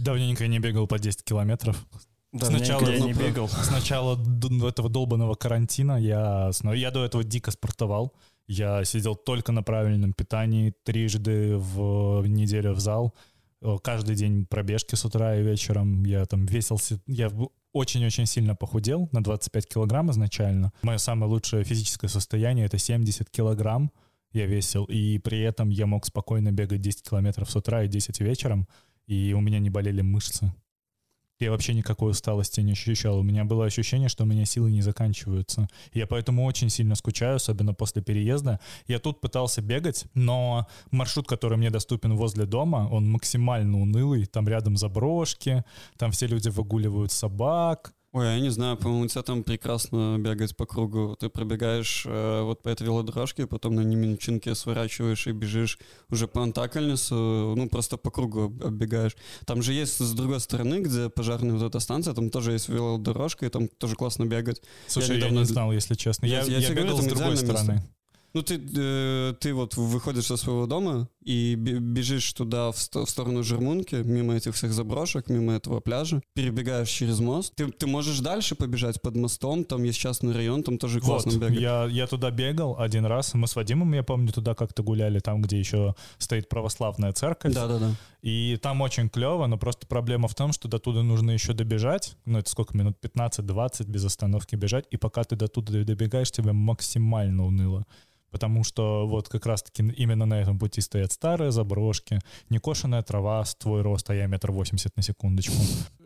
Давненько я не бегал по 10 километров. Давненько Сначала я ну, не бегал. С начала д- этого долбанного карантина я, сна- я до этого дико спортовал. Я сидел только на правильном питании, трижды в неделю в зал. Каждый день пробежки с утра и вечером. Я там весился, я очень-очень сильно похудел, на 25 килограмм изначально. Мое самое лучшее физическое состояние — это 70 килограмм я весил, и при этом я мог спокойно бегать 10 километров с утра и 10 вечером, и у меня не болели мышцы. Я вообще никакой усталости не ощущал. У меня было ощущение, что у меня силы не заканчиваются. Я поэтому очень сильно скучаю, особенно после переезда. Я тут пытался бегать, но маршрут, который мне доступен возле дома, он максимально унылый. Там рядом заброшки, там все люди выгуливают собак. Ой, я не знаю, по-моему, у тебя там прекрасно бегать по кругу. Ты пробегаешь э, вот по этой велодорожке, потом на Неменчинке сворачиваешь и бежишь уже по Антакальнису, ну, просто по кругу об- оббегаешь. Там же есть с другой стороны, где пожарная вот эта станция, там тоже есть велодорожка, и там тоже классно бегать. Слушай, я, недавно- не знал, если честно. Я- Я, я я бегал говорю, с другой стороны. Ну, ты, э, ты вот выходишь со своего дома и бе- бежишь туда, в сторону Жермунки, мимо этих всех заброшек, мимо этого пляжа, перебегаешь через мост. Ты, ты можешь дальше побежать под мостом, там есть частный район, там тоже классно Вот, бегать. я, я туда бегал один раз. Мы с Вадимом, я помню, туда как-то гуляли, там, где еще стоит православная церковь. Да-да-да. И там очень клево, но просто проблема в том, что до туда нужно еще добежать. Ну, это сколько минут? 15-20 без остановки бежать. И пока ты до туда добегаешь, тебе максимально уныло. Потому что вот как раз-таки именно на этом пути стоят старые заброшки, некошенная трава твой рост, а я метр восемьдесят на секундочку.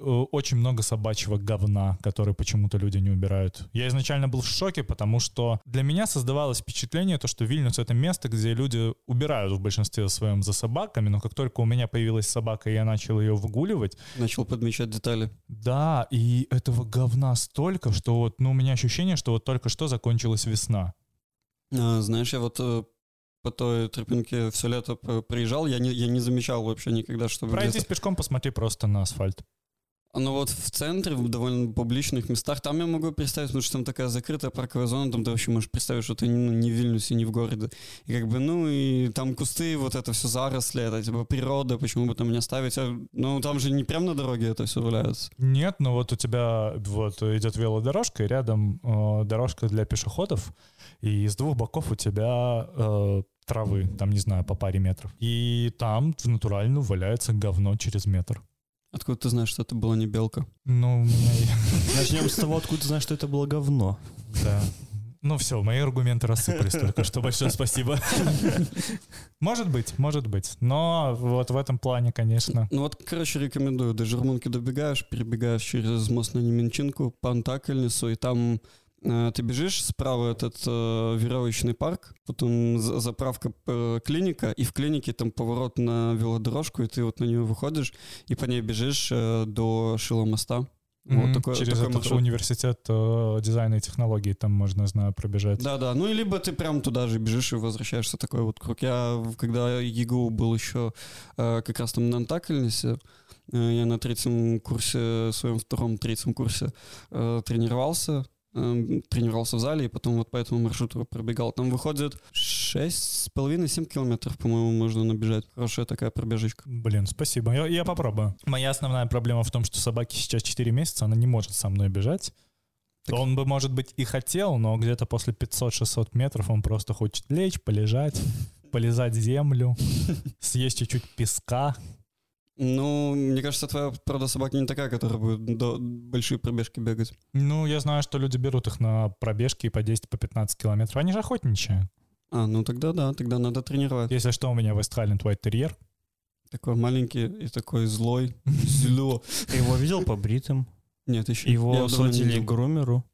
Э, Очень много собачьего говна, который почему-то люди не убирают. Я изначально был в шоке, потому что для меня создавалось впечатление, то, что Вильнюс — это место, где люди убирают в большинстве своем за собаками, но как только у меня появилась собака, и я начал ее выгуливать, Начал подмечать детали. да, и этого говна столько, что вот, ну, у меня ощущение, что вот только что закончилась весна. А, знаешь, я вот э, по той тропинке все лето приезжал, я не, я не замечал вообще никогда, что Пройдись пешком, посмотри просто на асфальт. Но вот в центре, в довольно публичных местах, там я могу представить, потому что там такая закрытая парковая зона, там ты вообще можешь представить, что ты ну, не в Вильнюсе, не в городе. И как бы, ну, и там кусты, вот это все заросли, это типа природа, почему бы там не оставить? А, Ну, там же не прямо на дороге это все валяется. Нет, но вот у тебя вот идет велодорожка, и рядом э, дорожка для пешеходов, и с двух боков у тебя э, травы, там, не знаю, по паре метров. И там натурально валяется говно через метр. Откуда ты знаешь, что это была не белка? Ну, у меня... Начнем с того, откуда ты знаешь, что это было говно. Да. Ну все, мои аргументы рассыпались только что. Большое спасибо. Может быть, может быть. Но вот в этом плане, конечно. Ну вот, короче, рекомендую. До Жермунки добегаешь, перебегаешь через мост на Неменчинку, по Антакельнису, и там ты бежишь, справа этот э, веревочный парк, потом за- заправка э, клиника, и в клинике там поворот на велодорожку, и ты вот на нее выходишь, и по ней бежишь э, до Шиломоста. Вот Мгм. такой, Через такой этот маршрут. университет э, дизайна и технологий там можно, знаю, пробежать. Да-да, ну и либо ты прям туда же бежишь и возвращаешься такой вот круг. Я, когда ЕГУ был еще э, как раз там на Антакельнисе, э, я на третьем курсе, своем втором-третьем курсе э, тренировался, э, тренировался в зале, и потом вот по этому маршруту пробегал. Там выходит 6,5-7 километров, по-моему, можно набежать. Хорошая такая пробежечка. Блин, спасибо. Я, я попробую. Моя основная проблема в том, что собаке сейчас 4 месяца, она не может со мной бежать. Так- Он бы, может быть, и хотел, но где-то после 500-600 метров он просто хочет лечь, полежать, полезать землю, съесть чуть-чуть песка. Ну, мне кажется, твоя, правда, собака не такая, которая будет до- большие пробежки бегать. Ну, я знаю, что люди берут их на пробежки по 10, по 15 километров. Они же охотничают. А, ну тогда да, тогда надо тренировать. Если что, у меня Highland White Terrier. Такой маленький и такой злой. Зло. Ты его видел побритым? Нет, еще. Его видел. к грумеру.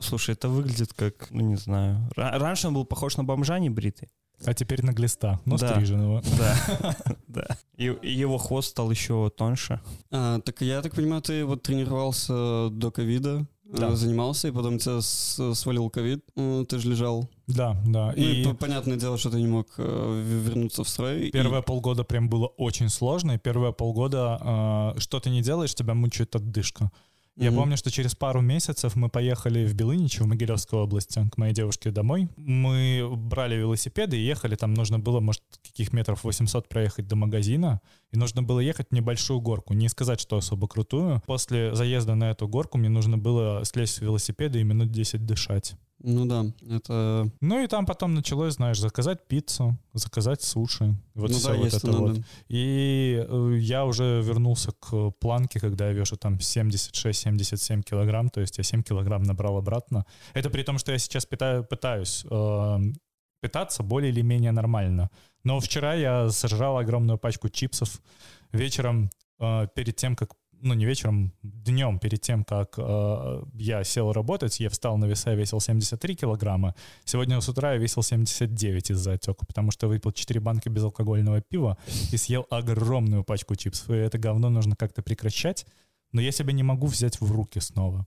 Слушай, это выглядит как, ну не знаю. Ра- Раньше он был похож на бомжа не бритый. А теперь на глиста, но Да. стриженного. Да, да. И и его хвост стал еще тоньше. А, так я так понимаю, ты вот тренировался до ковида, Да. э, занимался, и потом тебя свалил ковид, э, ты же лежал. Да, да. Ну и И понятное дело, что ты не мог э, вернуться в строй. и- Первые полгода прям было очень сложно, и первые полгода э, что ты не делаешь, тебя мучает отдышка. Я Мгм. помню, что через пару месяцев мы поехали в Белыничи, в Могилевской области, к моей девушке домой. Мы брали велосипеды и ехали, там нужно было, может, каких метров 800 проехать до магазина, и нужно было ехать в небольшую горку. Не сказать, что особо крутую. После заезда на эту горку мне нужно было слезть с велосипеда и минут 10 дышать. Ну да, это... Ну и там потом началось, знаешь, заказать пиццу, заказать суши. Вот ну всё да, вот это надо. вот. И э, я уже вернулся к планке, когда я вешу там 76-77 килограмм, то есть я 7 килограмм набрал обратно. Это при том, что я сейчас питаю, пытаюсь э, питаться более или менее нормально. Но вчера я сожрал огромную пачку чипсов вечером э, перед тем, как ну не вечером, днем перед тем, как э, я сел работать, я встал на веса, весил 73 килограмма. Сегодня с утра я весил 79 из-за отека, потому что выпил 4 банки безалкогольного пива и съел огромную пачку чипсов. И это говно нужно как-то прекращать. Но я себя не могу взять в руки снова.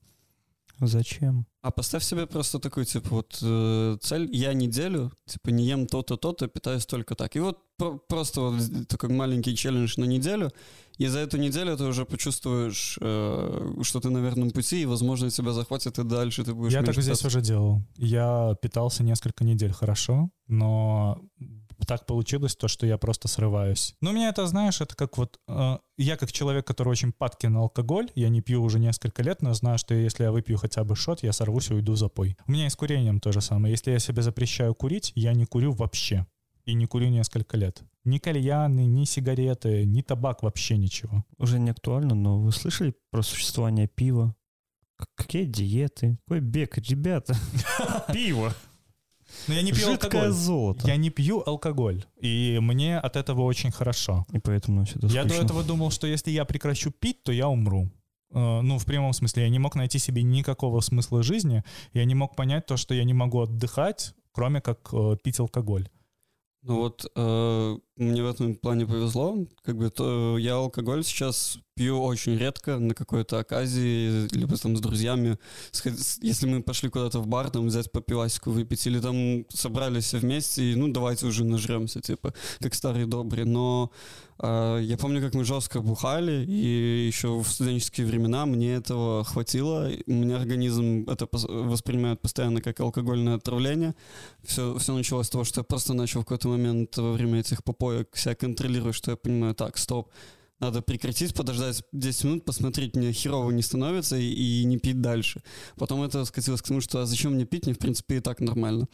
Зачем? А поставь себе просто такую, типа, вот э, цель, я неделю, типа, не ем то-то, то-то, питаюсь только так. И вот про- просто вот такой маленький челлендж на неделю, и за эту неделю ты уже почувствуешь, э, что ты на верном пути, и, возможно, тебя захватит, и дальше ты будешь Я так здесь уже делал. Я питался несколько недель хорошо, но так получилось то, что я просто срываюсь. Но у меня это, знаешь, это как вот... э, я как человек, который очень падки на алкоголь, я не пью уже несколько лет, но знаю, что если я выпью хотя бы шот, я сорвусь и уйду в запой. У меня и с курением то же самое. Если я себе запрещаю курить, я не курю вообще. И не курю несколько лет. Ни кальяны, ни сигареты, ни табак, вообще ничего. Уже не актуально, но вы слышали про существование пива? Какие диеты? Какой бег, ребята? Пиво. Но я не пью Жидкое алкоголь. золото. Я не пью алкоголь. И мне от этого очень хорошо. И поэтому все это Я до этого думал, что если я прекращу пить, то я умру. Э, Ну, в прямом смысле, я не мог найти себе никакого смысла жизни. Я не мог понять то, что я не могу отдыхать, кроме как э, пить алкоголь. Ну вот э, мне в этом плане повезло. Как бы то я алкоголь сейчас пью очень редко на какой-то оказии, либо там с друзьями. Если мы пошли куда-то в бар, там взять по пивасику выпить, или там собрались вместе, и ну давайте уже нажремся, типа, как старые добрые. Но э, я помню, как мы жестко бухали, и еще в студенческие времена мне этого хватило. У меня организм это воспринимает постоянно как алкогольное отравление. Все, все началось с того, что я просто начал в какой-то момент во время этих попоек себя контролировать, что я понимаю, так, стоп, надо прекратить, подождать 10 минут, посмотреть, мне херово не становится и, и не пить дальше. Потом это скатилось к тому, что а зачем мне пить, мне в принципе и так нормально.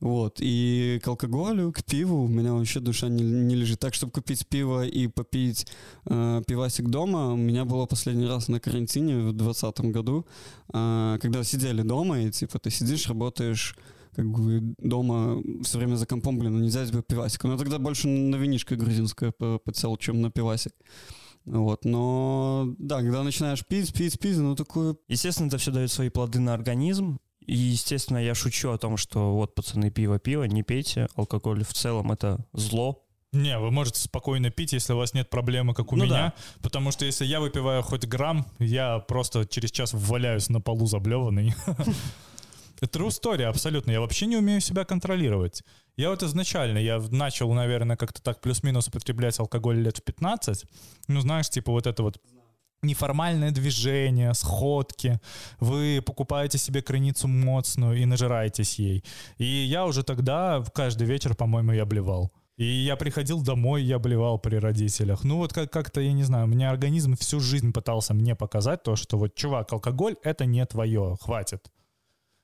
Вот, и к алкоголю, к пиву у меня вообще душа не, не лежит. Так, чтобы купить пиво и попить э, пивасик дома, у меня было последний раз на карантине в 2020 году, э, когда сидели дома, и типа ты сидишь, работаешь как бы дома все время за компом, блин, ну нельзя тебе пивасик. Но тогда больше на винишко грузинское по- подсел, чем на пивасик. Вот, но да, когда начинаешь пить, пить, пить, ну такое Естественно, это все дает свои плоды на организм. И, естественно, я шучу о том, что вот, пацаны, пиво, пиво, не пейте. Алкоголь в целом это зло. Не, вы можете спокойно пить, если у вас нет проблемы, как у Ну меня. Потому что если я выпиваю хоть грамм, я просто через час валяюсь на полу заблеванный. Это true story, абсолютно. Я вообще не умею себя контролировать. Я вот изначально, я начал, наверное, как-то так плюс-минус употреблять алкоголь лет в 15. Ну, знаешь, типа вот это вот неформальное движение, сходки. Вы покупаете себе краницу моцную и нажираетесь ей. И я уже тогда каждый вечер, по-моему, я блевал. И я приходил домой, я блевал при родителях. Ну вот как- как-то, я не знаю, меня организм всю жизнь пытался мне показать то, что вот, чувак, алкоголь — это не твое, хватит.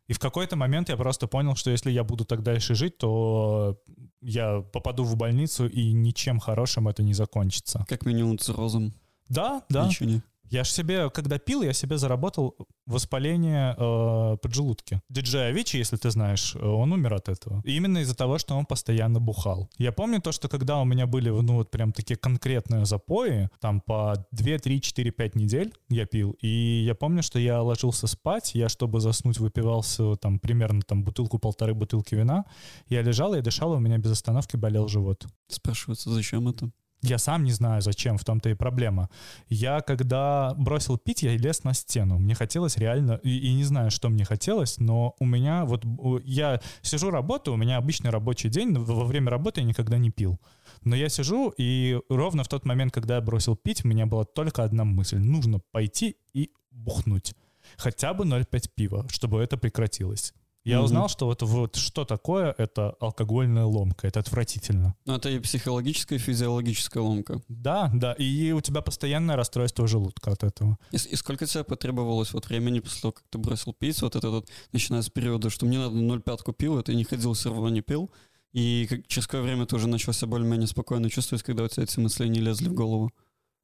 И в какой-то момент я просто понял, что если я буду так дальше жить, то я попаду в больницу, и ничем хорошим это не закончится. как минимум циррозом. Да, да. Ничего не. Я же себе, когда пил, я себе заработал воспаление э, поджелудки. Диджей Авичи, если ты знаешь, э, он умер от этого. Именно из-за того, что он постоянно бухал. Я помню то, что когда у меня были, ну вот прям такие конкретные запои, там по 2, 3, 4, 5 недель я пил, и я помню, что я ложился спать, я, чтобы заснуть, выпивался там примерно там бутылку-полторы бутылки вина, я лежал, я дышал, и у меня без остановки болел живот. Спрашивается, зачем это? Я сам не знаю, зачем, в том-то и проблема. Я, когда бросил пить, я лез на стену. Мне хотелось реально, и, и не знаю, что мне хотелось, но у меня вот, я сижу, работаю, у меня обычный рабочий день, во время работы я никогда не пил. Но я сижу, и ровно в тот момент, когда я бросил пить, у меня была только одна мысль. Нужно пойти и бухнуть. Хотя бы 0,5 пива, чтобы это прекратилось. Я узнал, что вот, вот что такое это алкогольная ломка. Это отвратительно. Ну, это и психологическая, и физиологическая ломка. Да, да. И у тебя постоянное расстройство желудка от этого. И, и сколько тебе потребовалось вот времени после того, как ты бросил пить, вот этот, вот, начиная с периода, что мне надо 0,5 купил, а ты не ходил, все равно не пил, и как- через какое время ты уже начал себя более-менее спокойно чувствовать, когда у тебя эти мысли не лезли в голову?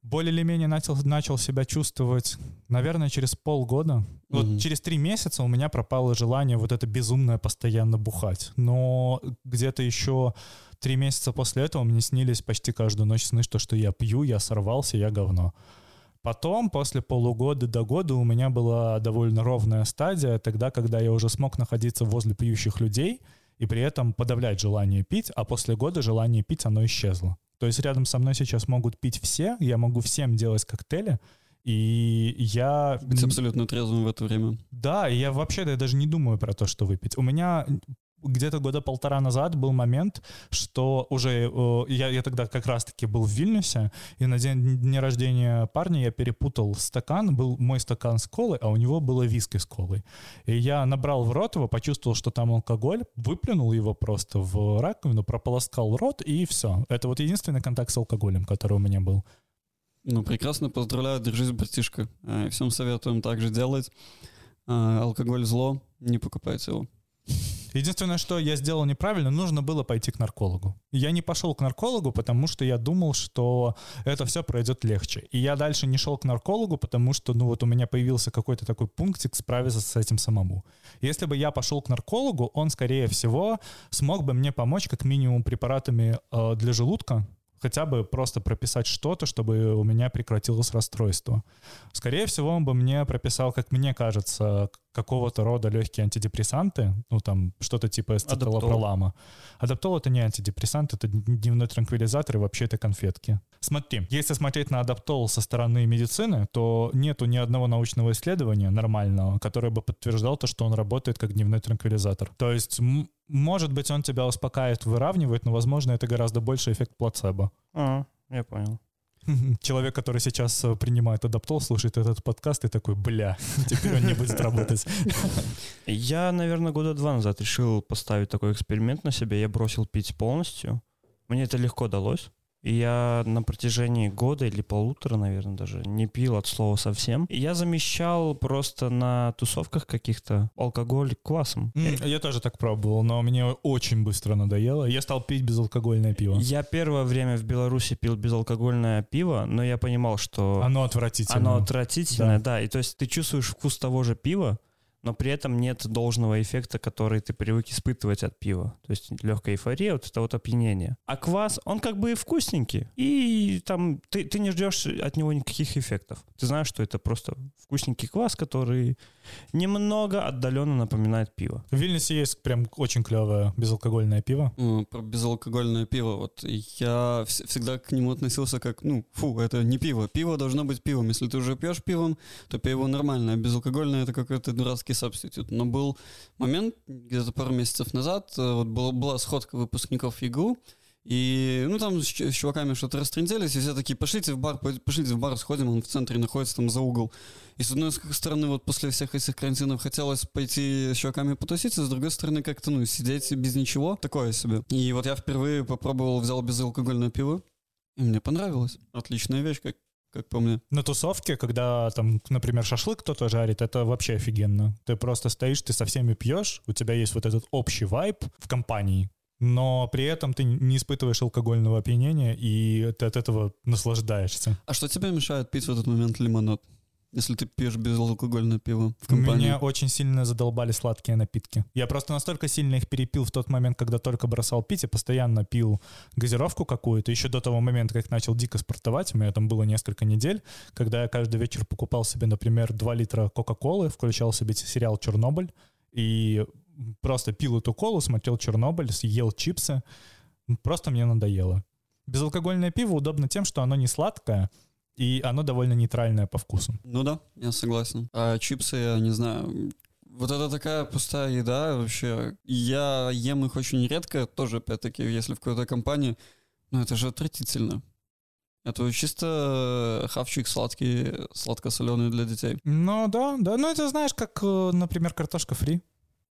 Более или менее начал, начал себя чувствовать, наверное, через полгода. Вот Мгм. через три месяца у меня пропало желание вот это безумное постоянно бухать. Но где-то еще три месяца после этого мне снились почти каждую ночь сны, что, что я пью, я сорвался, я говно. Потом, после полугода до года, у меня была довольно ровная стадия, тогда, когда я уже смог находиться возле пьющих людей и при этом подавлять желание пить, а после года желание пить, оно исчезло. То есть рядом со мной сейчас могут пить все, я могу всем делать коктейли, и я... Быть абсолютно трезвым в это время. Да, и я вообще я даже не думаю про то, что выпить. У меня где-то года полтора назад был момент, что уже э, я, я тогда как раз-таки был в Вильнюсе, и на день дня рождения парня я перепутал стакан, был мой стакан с колой, а у него было виски с колой. И я набрал в рот его, почувствовал, что там алкоголь, выплюнул его просто в раковину, прополоскал рот, и все. Это вот единственный контакт с алкоголем, который у меня был. Ну, прекрасно, поздравляю, держись, братишка. Э, Всем советуем так же делать. Э, Алкоголь зло, не покупайте его. Единственное, что я сделал неправильно, нужно было пойти к наркологу. Я не пошел к наркологу, потому что я думал, что это все пройдет легче. И я дальше не шел к наркологу, потому что, ну вот у меня появился какой-то такой пунктик справиться с этим самому. Если бы я пошел к наркологу, он, скорее всего, смог бы мне помочь как минимум препаратами э, для желудка, хотя бы просто прописать что-то, чтобы у меня прекратилось расстройство. Скорее всего, он бы мне прописал, как мне кажется, какого-то рода легкие антидепрессанты, ну там что-то типа эсцеталопролама. Адаптол это не антидепрессант, это дневной транквилизатор и вообще это конфетки. Смотри, если смотреть на адаптол со стороны медицины, то нету ни одного научного исследования нормального, которое бы подтверждал то, что он работает как дневной транквилизатор. То есть, может быть, он тебя успокаивает, выравнивает, но, возможно, это гораздо больше эффект плацебо. А, я понял. Человек, который сейчас э, принимает адаптол, слушает этот подкаст и такой, бля, теперь он не будет работать. Я, наверное, года два назад решил поставить такой эксперимент на себя. Я бросил пить полностью. Мне это легко далось. И я на протяжении года или полутора, наверное, даже не пил от слова совсем. И я замещал просто на тусовках каких-то алкоголь квасом. М, Я тоже так пробовал, но мне очень быстро надоело. Я стал пить безалкогольное пиво. Я первое время в Беларуси пил безалкогольное пиво, но я понимал, что Оно отвратительно. оно отвратительное, Да. да. И то есть ты чувствуешь вкус того же пива, но при этом нет должного эффекта, который ты привык испытывать от пива. То есть легкая эйфория, вот это вот опьянение. А квас, он как бы и вкусненький. И там ты, ты не ждешь от него никаких эффектов. Ты знаешь, что это просто вкусненький квас, который немного отдаленно напоминает пиво. В Вильнюсе есть прям очень клевое безалкогольное пиво. Ну, Про безалкогольное пиво. Вот я вс- всегда к нему относился как, ну, фу, это не пиво. Пиво должно быть пивом. Если ты уже пьешь пивом, то пиво нормальное. Безалкогольное это какой-то дурацкий сабститут. Но был момент, где-то пару месяцев назад, э, вот была, была сходка выпускников ЕГУ, и, ну, там с, чуваками что-то растренделись, и все такие, пошлите в бар, пошлите в бар, сходим, он в центре находится, там за угол. И с одной стороны, вот после всех этих карантинов хотелось пойти с чуваками потусить, а с другой стороны, как-то, ну, сидеть без ничего, такое себе. И вот я впервые попробовал, взял безалкогольное пиво, и мне понравилось. Отличная вещь, как, как по мне. На тусовке, когда там, например, шашлык кто-то жарит, это вообще офигенно. Ты просто стоишь, ты со всеми пьешь, у тебя есть вот этот общий вайб в компании, но при этом ты не испытываешь алкогольного опьянения, и ты от этого наслаждаешься. А что тебе мешает пить в этот момент лимонад? Если ты пьешь безалкогольное пиво в компании. Меня очень сильно задолбали сладкие напитки. Я просто настолько сильно их перепил в тот момент, когда только бросал пить, и постоянно пил газировку какую-то. Еще до того момента, как начал дико спортовать, у меня там было несколько недель, когда я каждый вечер покупал себе, например, 2 литра Кока-Колы, включал себе сериал «Чернобыль», и просто пил эту колу, смотрел «Чернобыль», съел чипсы. Просто мне надоело. Безалкогольное пиво удобно тем, что оно не сладкое, и оно довольно нейтральное по вкусу. Ну да, я согласен. А чипсы, я не знаю, вот это такая пустая еда вообще. Я ем их очень редко, тоже, опять-таки, если в какой-то компании. Ну, это же отвратительно. Это чисто хавчик сладкий, сладко-соленый для детей. Ну да, да. Ну это знаешь, как, э, например, картошка фри.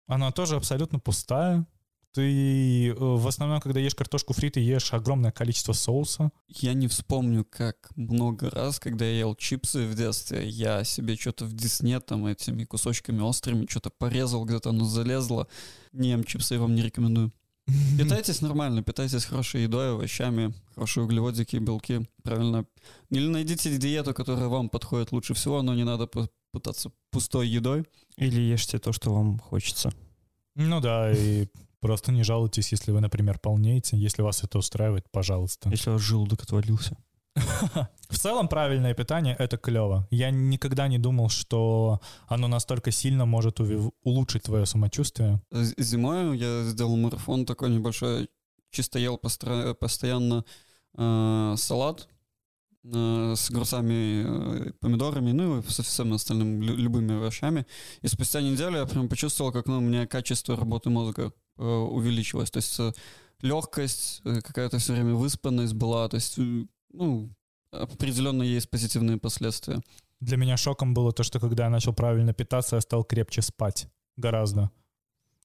Она тоже абсолютно пустая. Ты э, в основном, когда ешь картошку фри, ты ешь огромное количество соуса. Я не вспомню, как много раз, когда я ел чипсы в детстве, я себе что-то в десне там этими кусочками острыми что-то порезал, где-то оно залезло. Не ем чипсы, я вам не рекомендую. Питайтесь нормально, питайтесь хорошей едой, овощами, хорошие углеводики, белки, правильно. Или найдите диету, которая вам подходит лучше всего, но не надо пытаться пустой едой. Или ешьте то, что вам хочется. Ну да, и просто не жалуйтесь, если вы, например, полнеете. Если вас это устраивает, пожалуйста. Если у вас желудок отвалился. В целом правильное питание — это клево. Я никогда не думал, что оно настолько сильно может улучшить твое самочувствие. Зимой я сделал марафон такой небольшой, чисто ел постоянно э, салат э, с огурцами, э, помидорами, ну и со всеми остальными любыми овощами. И спустя неделю я прям почувствовал, как ну, у меня качество работы мозга э, увеличилось. То есть э, легкость, э, какая-то все время выспанность была. То есть ну, определенно есть позитивные последствия. Для меня шоком было то, что когда я начал правильно питаться, я стал крепче спать. Гораздо.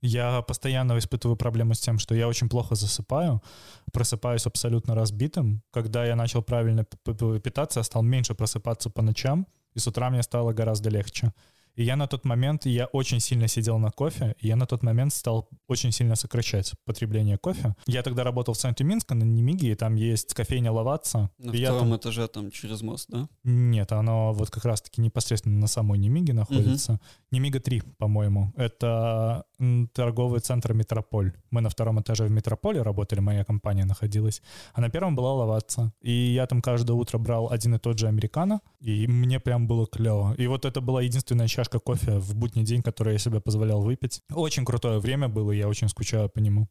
Я постоянно испытываю проблемы с тем, что я очень плохо засыпаю, просыпаюсь абсолютно разбитым. Когда я начал правильно питаться, я стал меньше просыпаться по ночам, и с утра мне стало гораздо легче. И я на тот момент, я очень сильно сидел на кофе, и я на тот момент стал очень сильно сокращать потребление кофе. Я тогда работал в центре Минска на Немиге, и там есть кофейня Ловаться. На втором там... этаже там через мост, да? Нет, оно вот как раз-таки непосредственно на самой Немиге находится. Угу. Немига 3, по-моему. Это торговый центр Метрополь. Мы на втором этаже в Метрополе работали, моя компания находилась. А на первом была Ловаться. И я там каждое утро брал один и тот же американо, и мне прям было клево. И вот это была единственная чашка кофе в будний день, который я себе позволял выпить. Очень крутое время было, я очень скучаю по нему.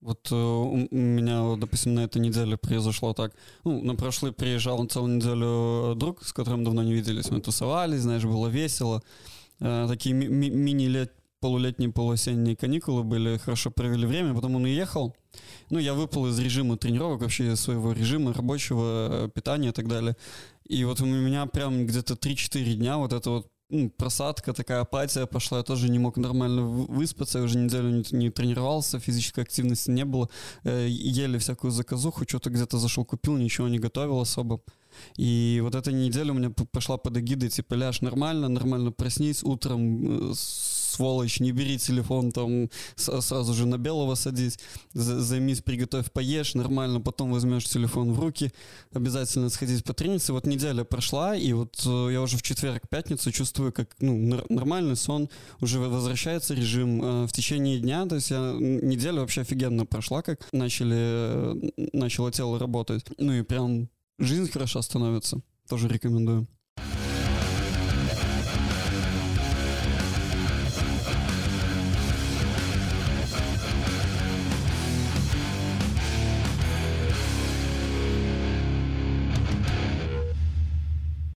Вот э, у меня, допустим, на этой неделе произошло так. Ну, на прошлый приезжал целую неделю друг, с которым давно не виделись. Мы тусовались, знаешь, было весело. Э, такие ми- ми- мини-лет полулетние, полуосенние каникулы были, хорошо провели время, потом он уехал. Ну, я выпал из режима тренировок, вообще из своего режима рабочего, э, питания и так далее. И вот у меня прям где-то 3-4 дня вот это вот ну, просадка, такая апатия пошла, я тоже не мог нормально выспаться, я уже неделю не, не тренировался, физической активности не было, э, ели всякую заказуху, что-то где-то зашел, купил, ничего не готовил особо. И вот эта неделя у меня пошла под эгидой, типа, ляжь нормально, нормально проснись, утром, э, сволочь, не бери телефон, там, сразу же на белого садись, займись, приготовь, поешь, нормально, потом возьмешь телефон в руки, обязательно сходить по трениться. Вот неделя прошла, и вот э, я уже в четверг, пятницу чувствую, как, ну, нормальный сон, уже возвращается режим э, в течение дня, то есть я, неделя вообще офигенно прошла, как начали, начало тело работать. Ну и прям жизнь хорошо становится. Тоже рекомендую.